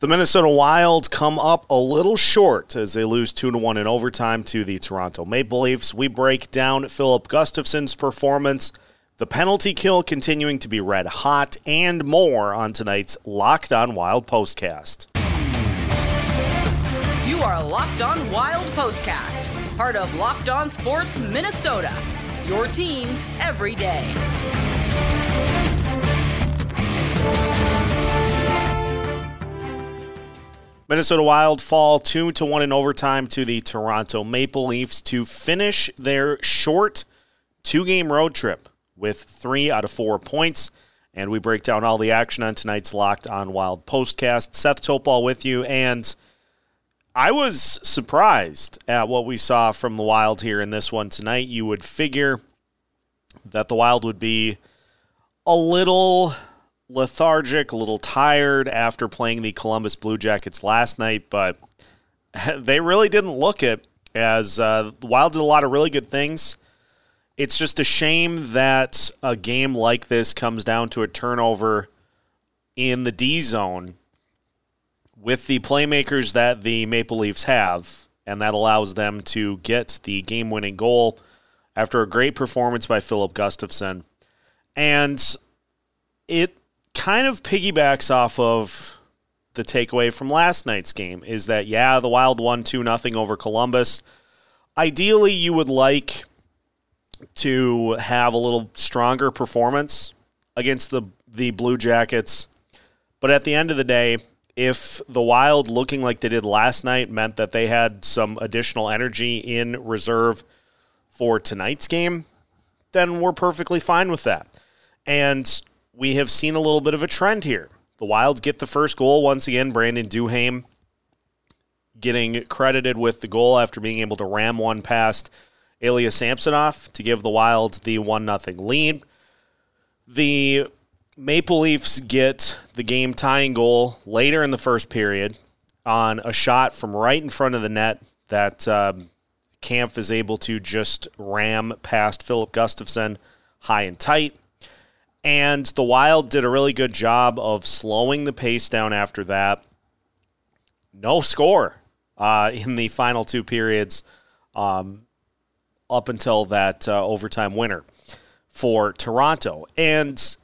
The Minnesota Wild come up a little short as they lose 2 to 1 in overtime to the Toronto Maple Leafs. We break down Filip Gustavsson's performance, the penalty kill continuing to be red hot, and more on tonight's Locked On Wild postcast. You are Locked On Wild Postcast, part of Locked On Sports Minnesota. Your team every day. Minnesota Wild fall 2 to 1 in overtime to the Toronto Maple Leafs to finish their short two-game road trip with 3 out of 4 points. And we break down all the action on tonight's Locked on Wild postcast. Seth Toupal with you and I was surprised at what we saw from the Wild here in this one tonight. You would figure that the Wild would be a little lethargic, a little tired after playing the Columbus Blue Jackets last night, but they really didn't look it as uh, Wild did a lot of really good things. It's just a shame that a game like this comes down to a turnover in the D zone with the playmakers that the Maple Leafs have, and that allows them to get the game winning goal after a great performance by Filip Gustavsson. And it kind of piggybacks off of the takeaway from last night's game is that yeah, the Wild won 2 nothing over Columbus. Ideally, you would like to have a little stronger performance against the the Blue Jackets. But at the end of the day, if the Wild looking like they did last night meant that they had some additional energy in reserve for tonight's game, then we're perfectly fine with that. And we have seen a little bit of a trend here. The Wilds get the first goal once again. Brandon Duhaime getting credited with the goal after being able to ram one past Ilya Samsonov to give the Wilds the 1 0 lead. The Maple Leafs get the game tying goal later in the first period on a shot from right in front of the net that um, Kampf is able to just ram past Filip Gustavsson high and tight. And the Wild did a really good job of slowing the pace down after that. No score uh, in the final two periods um, up until that uh, overtime winner for Toronto. And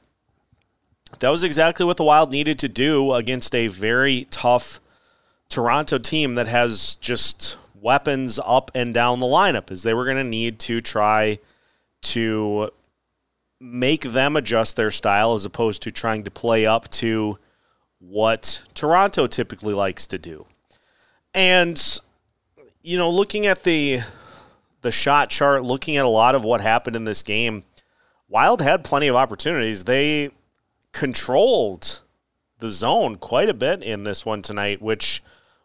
that was exactly what the Wild needed to do against a very tough Toronto team that has just weapons up and down the lineup, is they were going to need to try to make them adjust their style as opposed to trying to play up to what Toronto typically likes to do. And you know, looking at the the shot chart, looking at a lot of what happened in this game, Wild had plenty of opportunities. They controlled the zone quite a bit in this one tonight, which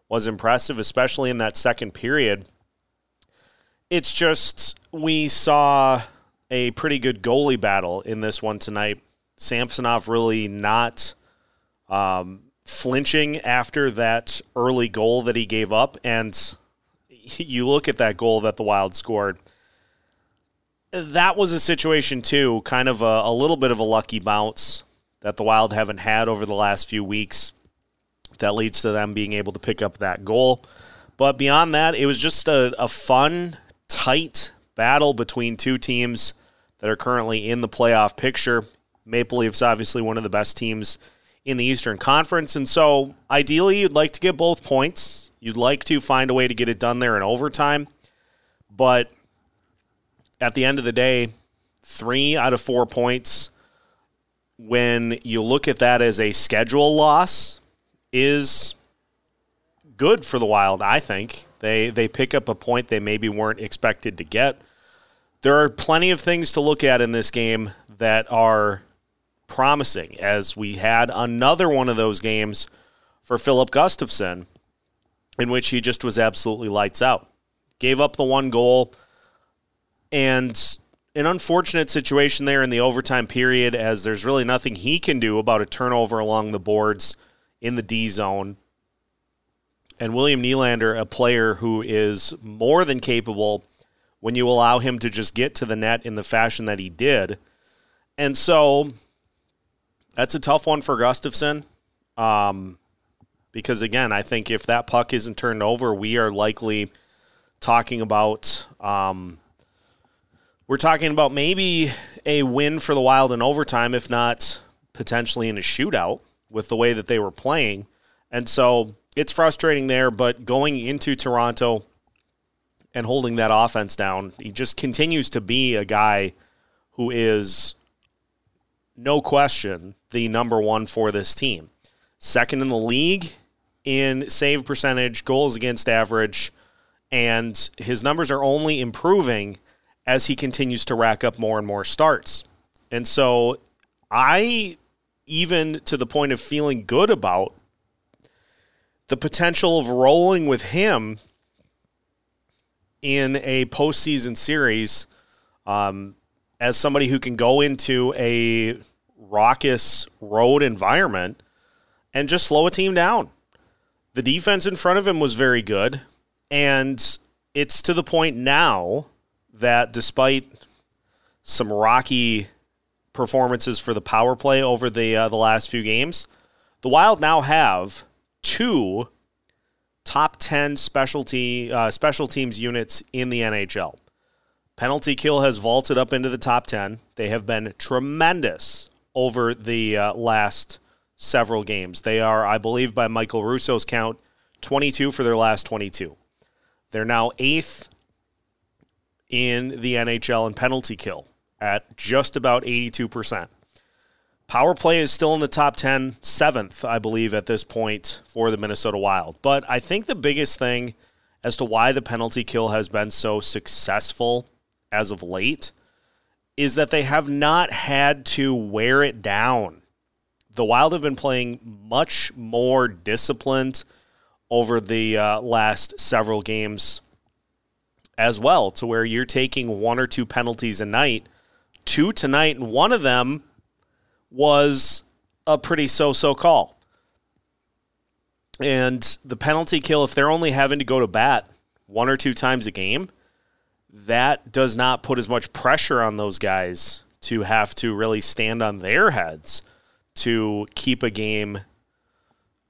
was impressive, especially in that second period. It's just we saw a pretty good goalie battle in this one tonight. Samsonov really not um, flinching after that early goal that he gave up. And you look at that goal that the Wild scored. That was a situation, too, kind of a, a little bit of a lucky bounce that the Wild haven't had over the last few weeks. That leads to them being able to pick up that goal. But beyond that, it was just a, a fun, tight battle between two teams that are currently in the playoff picture. Maple Leafs, obviously, one of the best teams in the Eastern Conference. And so, ideally, you'd like to get both points. You'd like to find a way to get it done there in overtime. But at the end of the day, three out of four points, when you look at that as a schedule loss, is good for the Wild, I think. They, they pick up a point they maybe weren't expected to get there are plenty of things to look at in this game that are promising, as we had another one of those games for Filip Gustavsson, in which he just was absolutely lights out. Gave up the one goal, and an unfortunate situation there in the overtime period, as there's really nothing he can do about a turnover along the boards in the D zone. And William Nylander, a player who is more than capable when you allow him to just get to the net in the fashion that he did. And so that's a tough one for Gustavsson. Um, because again, I think if that puck isn't turned over, we are likely talking about um, we're talking about maybe a win for the Wild in overtime, if not potentially in a shootout with the way that they were playing. And so it's frustrating there, but going into Toronto and holding that offense down, he just continues to be a guy who is no question the number one for this team. Second in the league in save percentage, goals against average, and his numbers are only improving as he continues to rack up more and more starts. And so I even to the point of feeling good about the potential of rolling with him in a postseason series um, as somebody who can go into a raucous road environment and just slow a team down. The defense in front of him was very good, and it's to the point now that despite some rocky performances for the power play over the uh, the last few games, the Wild now have two top 10 specialty uh, special teams units in the NHL. Penalty kill has vaulted up into the top 10. They have been tremendous over the uh, last several games. They are, I believe, by Michael Russo's count, 22 for their last 22. They're now eighth in the NHL in penalty kill at just about 82%. Power play is still in the top 10, seventh, I believe, at this point for the Minnesota Wild. But I think the biggest thing as to why the penalty kill has been so successful as of late is that they have not had to wear it down. The Wild have been playing much more disciplined over the uh, last several games as well, to where you're taking one or two penalties a night, two tonight, and one of them was a pretty so so call. And the penalty kill, if they're only having to go to bat one or two times a game, that does not put as much pressure on those guys to have to really stand on their heads to keep a game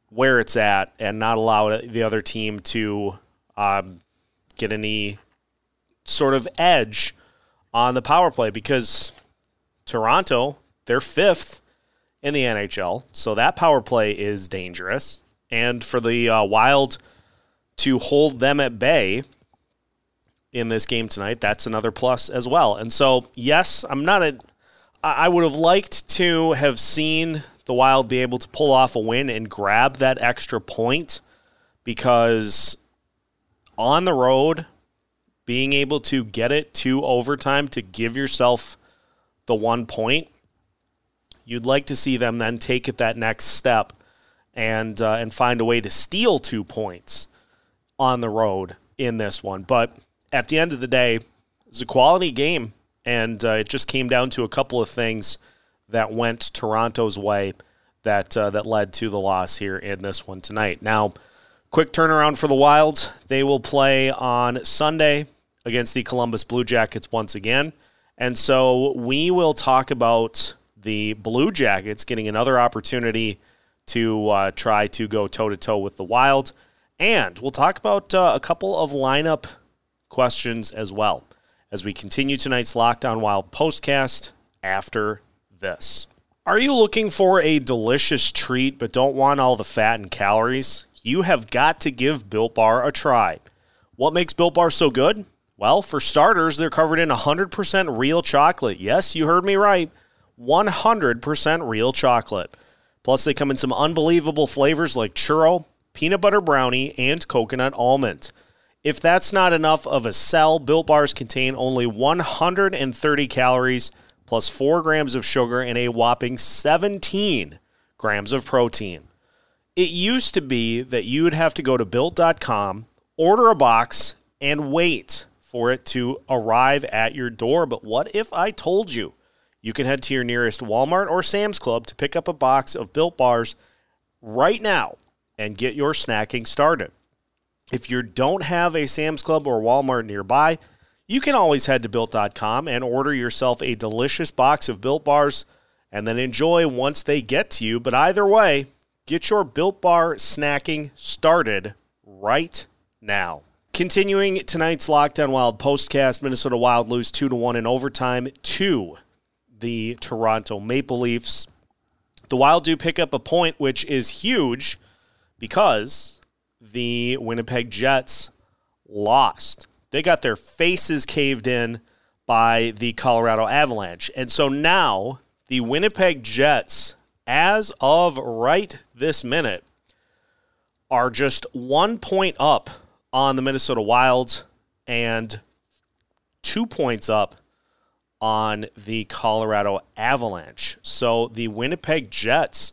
where it's at and not allow the other team to um, get any sort of edge on the power play because Toronto, they're fifth in the NHL, so that power play is dangerous. And for the uh, Wild to hold them at bay in this game tonight, that's another plus as well. And so, yes, I'm not a. I would have liked to have seen the Wild be able to pull off a win and grab that extra point because on the road being able to get it to overtime to give yourself the one point, you'd like to see them then take it that next step and uh, and find a way to steal two points on the road in this one. But at the end of the day, it's a quality game, and uh, it just came down to a couple of things that went Toronto's way that uh, that led to the loss here in this one tonight. Now, quick turnaround for the Wilds. They will play on Sunday against the Columbus Blue Jackets once again. And so we will talk about the Blue Jackets getting another opportunity to uh, try to go toe to toe with the Wild. And we'll talk about uh, a couple of lineup questions as well as we continue tonight's Locked On Wild postcast after this. Are you looking for a delicious treat but don't want all the fat and calories? You have got to give Built Bar a try. What makes Built Bar so good? Well, for starters, they're covered in 100% real chocolate. Yes, you heard me right. 100% real chocolate. Plus, they come in some unbelievable flavors like churro, peanut butter brownie, and coconut almond. If that's not enough of a sell, Built Bars contain only 130 calories plus 4 grams of sugar and a whopping 17 grams of protein. It used to be that you would have to go to built.com, order a box, and wait for it to arrive at your door. But what if I told you you can head to your nearest Walmart or Sam's Club to pick up a box of Built Bars right now and get your snacking started? If you don't have a Sam's Club or Walmart nearby, you can always head to built.com and order yourself a delicious box of Built Bars and then enjoy once they get to you. But either way, Get your Built Bar snacking started right now. Continuing tonight's Locked On Wild postcast, Minnesota Wild lose 2 to 1 in overtime to the Toronto Maple Leafs. The Wild do pick up a point, which is huge because the Winnipeg Jets lost. They got their faces caved in by the Colorado Avalanche. And so now the Winnipeg Jets, as of right this minute, are just one point up on the Minnesota Wilds and two points up on the Colorado Avalanche. So the Winnipeg Jets,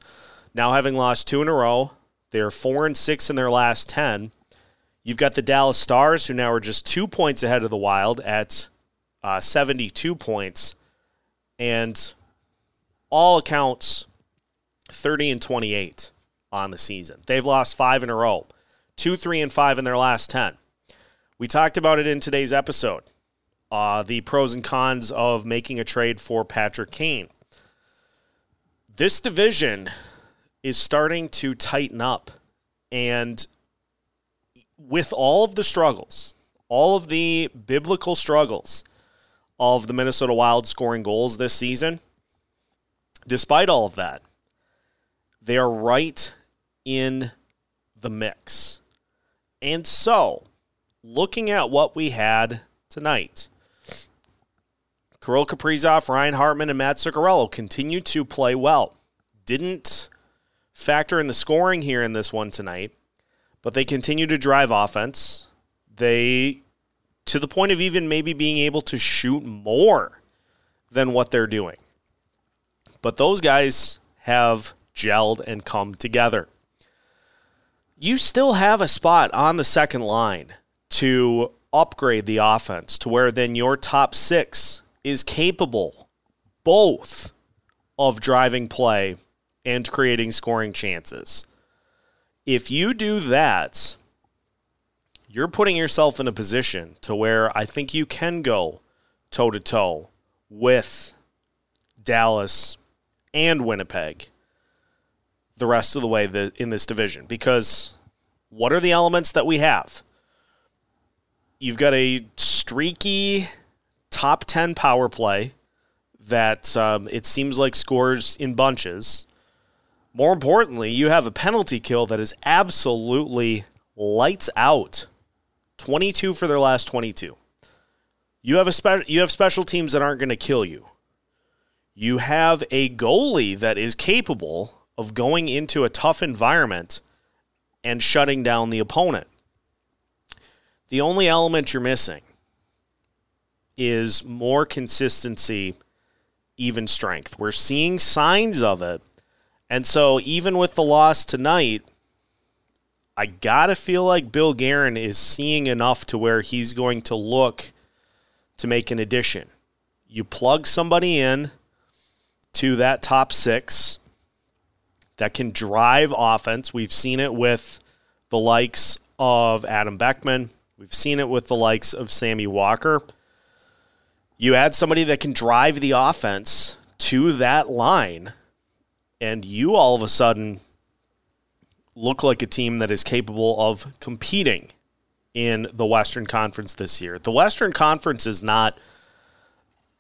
now having lost two in a row, they're four and six in their last 10. You've got the Dallas Stars, who now are just two points ahead of the Wild at uh, 72 points. And all accounts, 30 and 28 on the season. They've lost five in a row, two, three, and five in their last 10. We talked about it in today's episode uh, the pros and cons of making a trade for Patrick Kane. This division is starting to tighten up. And with all of the struggles, all of the biblical struggles of the Minnesota Wild scoring goals this season, despite all of that, they are right in the mix. And so, looking at what we had tonight, Kirill Kaprizov, Ryan Hartman, and Matt Zuccarello continue to play well. Didn't factor in the scoring here in this one tonight, but they continue to drive offense. They, to the point of even maybe being able to shoot more than what they're doing. But those guys have gelled and come together. You still have a spot on the second line to upgrade the offense to where then your top six is capable both of driving play and creating scoring chances. If you do that, you're putting yourself in a position to where I think you can go toe to toe with Dallas and Winnipeg the rest of the way in this division. Because what are the elements that we have? You've got a streaky top 10 power play that um, it seems like scores in bunches. More importantly, you have a penalty kill that is absolutely lights out. 22 for their last 22. You have a spe- you have special teams that aren't going to kill you. You have a goalie that is capable of going into a tough environment and shutting down the opponent. The only element you're missing is more consistency, even strength. We're seeing signs of it and so even with the loss tonight, I got to feel like Bill Guerin is seeing enough to where he's going to look to make an addition. You plug somebody in to that top six that can drive offense. We've seen it with the likes of Adam Beckman. We've seen it with the likes of Sammy Walker. You add somebody that can drive the offense to that line and you all of a sudden look like a team that is capable of competing in the Western Conference this year. The Western Conference is not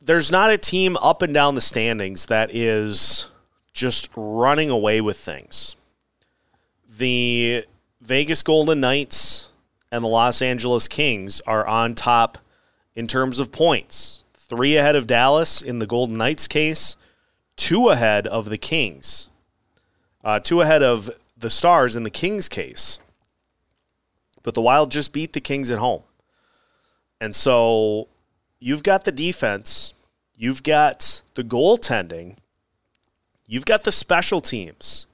there's not a team up and down the standings that is just running away with things. The Vegas Golden Knights and the Los Angeles Kings are on top in terms of points. Three ahead of Dallas in the Golden Knights case, two ahead of the Kings, uh, two ahead of the Stars in the Kings case. But the Wild just beat the Kings at home. And so you've got the defense, you've got the goaltending, you've got the special teams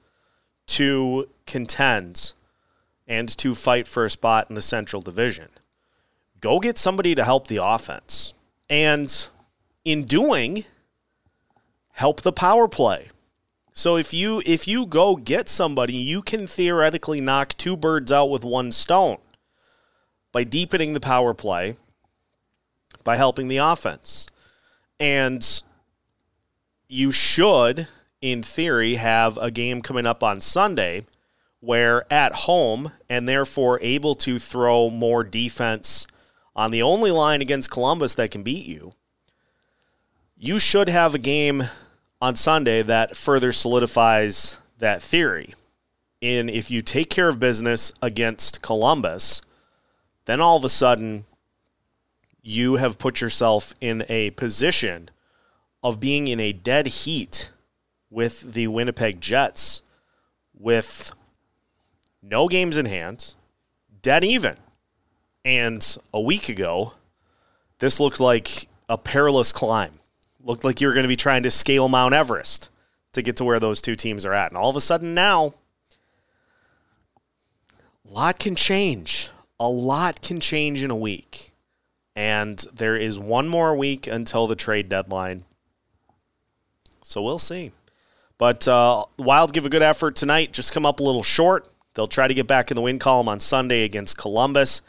to contend and to fight for a spot in the Central Division. Go get somebody to help the offense. And in doing, help the power play. So if you if you go get somebody, you can theoretically knock two birds out with one stone by deepening the power play, by helping the offense. And you should in theory, have a game coming up on Sunday where at home and therefore able to throw more defense on the only line against Columbus that can beat you, you should have a game on Sunday that further solidifies that theory. In if you take care of business against Columbus, then all of a sudden you have put yourself in a position of being in a dead heat with the Winnipeg Jets with no games in hand, dead even. And a week ago, this looked like a perilous climb. Looked like you were going to be trying to scale Mount Everest to get to where those two teams are at. And all of a sudden now, a lot can change. A lot can change in a week. And there is one more week until the trade deadline. So we'll see. But uh, Wild give a good effort tonight. Just come up a little short. They'll try to get back in the win column on Sunday against Columbus.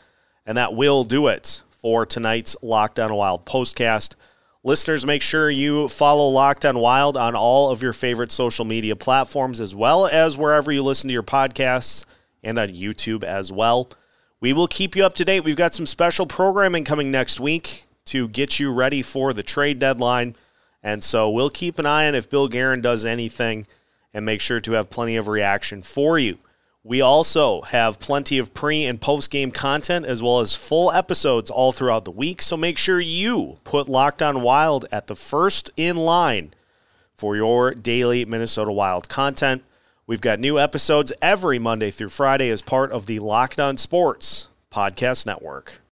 And that will do it for tonight's Locked On Wild postcast. Listeners, make sure you follow Locked On Wild on all of your favorite social media platforms, as well as wherever you listen to your podcasts and on YouTube as well. We will keep you up to date. We've got some special programming coming next week to get you ready for the trade deadline. And so we'll keep an eye on if Bill Guerin does anything and make sure to have plenty of reaction for you. We also have plenty of pre and post game content as well as full episodes all throughout the week. So make sure you put Locked On Wild at the first in line for your daily Minnesota Wild content. We've got new episodes every Monday through Friday as part of the Locked On Sports Podcast Network.